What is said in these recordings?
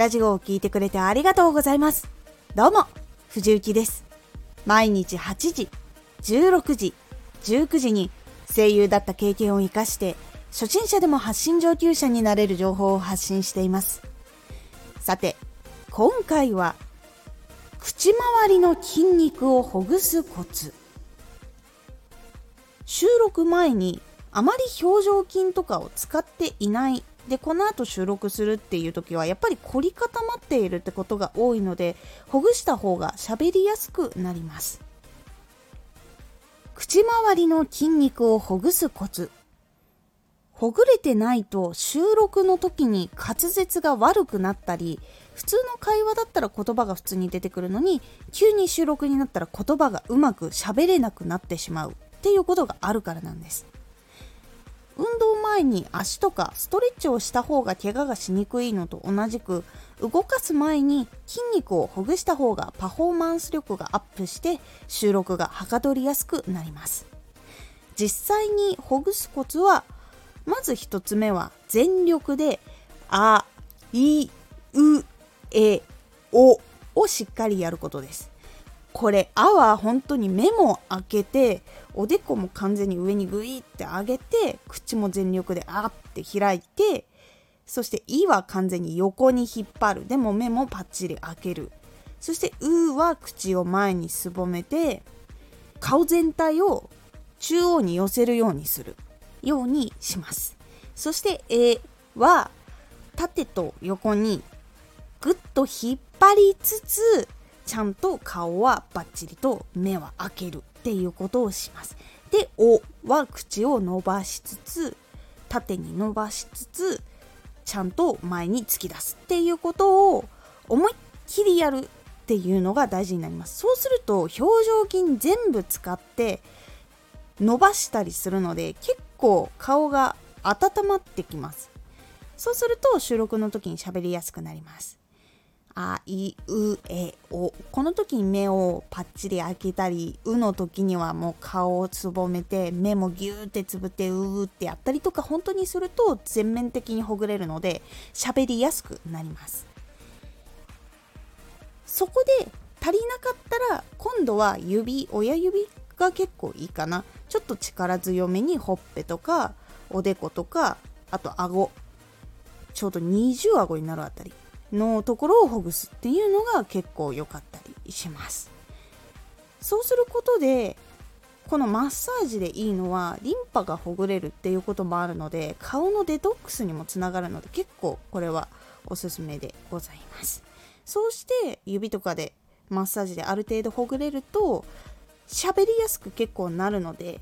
ラジオを聴いてくれてありがとうございます。どうも、藤幸です。毎日8時、16時、19時に声優だった経験を活かして、初心者でも発信上級者になれる情報を発信しています。さて、今回は、口周りの筋肉をほぐすコツ。収録前にあまり表情筋とかを使っていないでこの後収録するっていう時はやっぱり凝り固まっているってことが多いのでほぐした方が喋りやすくなります。口周りの筋肉をほぐすコツ。ほぐれてないと収録の時に滑舌が悪くなったり普通の会話だったら言葉が普通に出てくるのに急に収録になったら言葉がうまく喋れなくなってしまうっていうことがあるからなんです。運動前に足とかストレッチをした方が怪我がしにくいのと同じく動かす前に筋肉をほぐした方がパフォーマンス力がアップして収録がはかどりやすくなります。実際にほぐすコツはまず1つ目は全力で「あいうえお」をしっかりやることです。これ「あ」は本当に目も開けておでこも完全に上にグイって上げて口も全力で「あ」って開いてそして「い」は完全に横に引っ張る。でも目もパッチリ開ける。そして「う」は口を前にすぼめて顔全体を中央に寄せるようにするようにします。そして「え」は縦と横にぐっと引っ張りつつちゃんと顔はバッチリと目は開けるっていうことをします。で「お」は口を伸ばしつつ縦に伸ばしつつちゃんと前に突き出すっていうことを思いっきりやるっていうのが大事になります。そうすると表情筋全部使って伸ばしたりするので結構顔が温まってきます。そうすると収録の時に喋りやすくなります。あいうえお。この時に目をパッチリ開けたりうの時にはもう顔をつぼめて目もギューってつぶってうってやったりとか本当にすると全面的にほぐれるので喋りやすくなります。そこで足りなかったら今度は指親指が結構いいかな。ちょっと力強めにほっぺとかおでことかあと顎。ちょうど二重顎になるあたり。のところをほぐすっていうのが結構良かったりします。そうすることでこのマッサージでいいのはリンパがほぐれるっていうこともあるので顔のデトックスにもつながるので結構これはおすすめでございます。そうして指とかでマッサージである程度ほぐれると喋りやすく結構なるので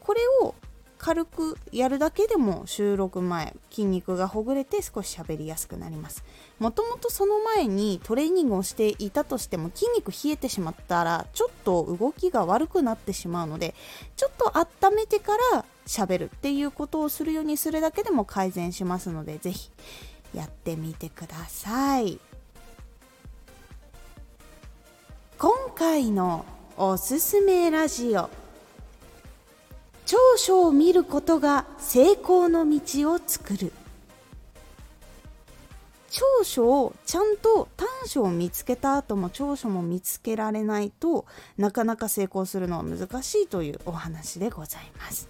これを軽くやるだけでも収録前筋肉がほぐれて少し喋りやすくなります。もともとその前にトレーニングをしていたとしても筋肉冷えてしまったらちょっと動きが悪くなってしまうのでちょっと温めてから喋るっていうことをするようにするだけでも改善しますので是非やってみてください。今回のおすすめラジオ。長所を見ることが成功の道を作る。長所をちゃんと短所を見つけた後も長所も見つけられないとなかなか成功するのは難しいというお話でございます。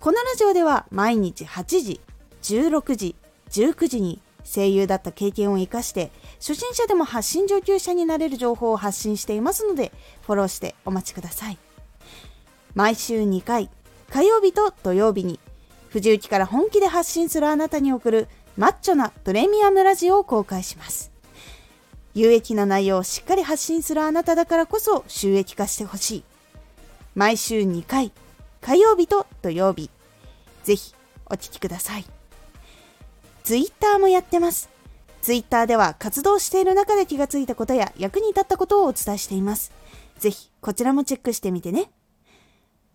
このラジオでは毎日8時16時19時に声優だった経験を生かして初心者でも発信上級者になれる情報を発信していますのでフォローしてお待ちください。毎週2回火曜日と土曜日に藤雪から本気で発信するあなたに送るマッチョなプレミアムラジオを公開します。有益な内容をしっかり発信するあなただからこそ収益化してほしい。毎週2回火曜日と土曜日。ぜひお聴きください。ツイッターもやってます。ツイッターでは活動している中で気がついたことや役に立ったことをお伝えしています。ぜひこちらもチェックしてみてね。